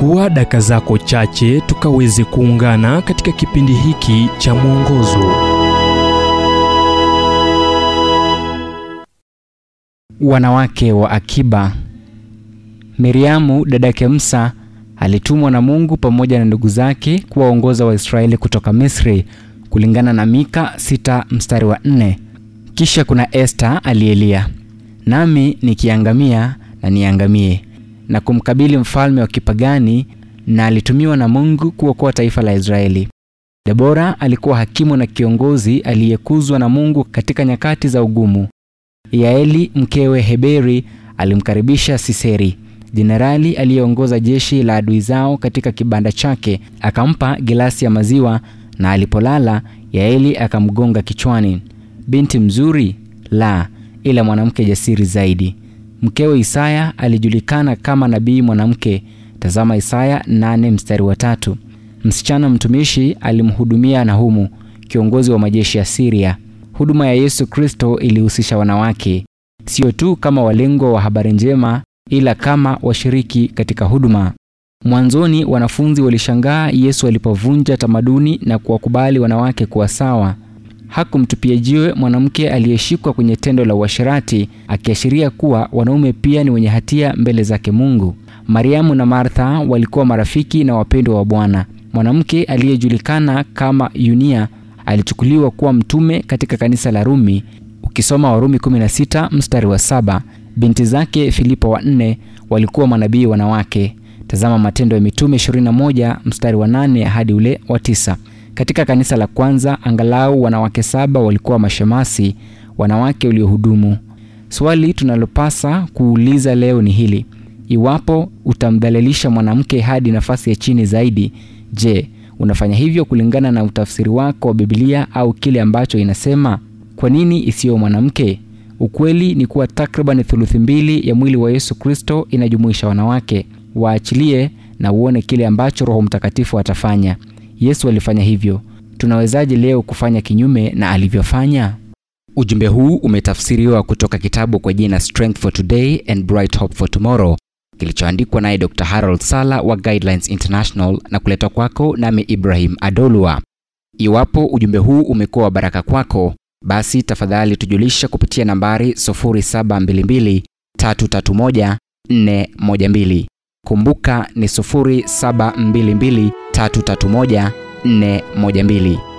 chukua daka zako chache tukaweze kuungana katika kipindi hiki cha mwongozo Wanawake wa akiba. Miriamu dadake Musa alitumwa na Mungu pamoja na ndugu zake kuwaongoza Waisraeli kutoka Misri kulingana na Mika 6 mstari wa 4. Kisha kuna Esta aliyelia, nami nikiangamia na niangamie, na kumkabili mfalme wa kipagani, na alitumiwa na Mungu kuokoa taifa la Israeli. Debora alikuwa hakimu na kiongozi aliyekuzwa na Mungu katika nyakati za ugumu. Yaeli mkewe Heberi alimkaribisha Siseri, jenerali aliyeongoza jeshi la adui zao katika kibanda chake, akampa gilasi ya maziwa, na alipolala Yaeli akamgonga kichwani. Binti mzuri? La, ila mwanamke jasiri zaidi. Mkewe Isaya alijulikana kama nabii mwanamke. Tazama Isaya mstari wa tatu. Msichana mtumishi alimhudumia Nahumu, kiongozi wa majeshi ya Siria. Huduma ya Yesu Kristo ilihusisha wanawake, sio tu kama walengwa wa habari njema, ila kama washiriki katika huduma. Mwanzoni wanafunzi walishangaa Yesu alipovunja tamaduni na kuwakubali wanawake kuwa sawa. Hakumtupia jiwe mwanamke aliyeshikwa kwenye tendo la uasherati, akiashiria kuwa wanaume pia ni wenye hatia mbele zake Mungu. Mariamu na Martha walikuwa marafiki na wapendwa wa Bwana. Mwanamke aliyejulikana kama Yunia alichukuliwa kuwa mtume katika kanisa la Rumi. Ukisoma Warumi 16 mstari wa saba. Binti zake Filipo wa nne walikuwa manabii wanawake. Tazama Matendo ya Mitume 21 mstari wa 8 hadi ule wa tisa. Katika kanisa la kwanza angalau wanawake saba walikuwa mashemasi, wanawake waliohudumu. Swali tunalopasa kuuliza leo ni hili: iwapo utamdhalilisha mwanamke hadi nafasi ya chini zaidi, je, unafanya hivyo kulingana na utafsiri wako wa Biblia au kile ambacho inasema? Kwa nini isiyo mwanamke? Ukweli ni kuwa takriban thuluthi mbili ya mwili wa Yesu Kristo inajumuisha wanawake. Waachilie na uone kile ambacho Roho Mtakatifu atafanya. Yesu alifanya hivyo. Tunawezaje leo kufanya kinyume na alivyofanya? Ujumbe huu umetafsiriwa kutoka kitabu kwa jina Strength for Today and Bright Hope for Tomorrow kilichoandikwa naye Dr. Harold Sala wa Guidelines International na kuletwa kwako nami Ibrahim Adolwa. Iwapo ujumbe huu umekuwa wa baraka kwako, basi tafadhali tujulisha kupitia nambari 0722 331 412. Kumbuka ni 0722 331 412.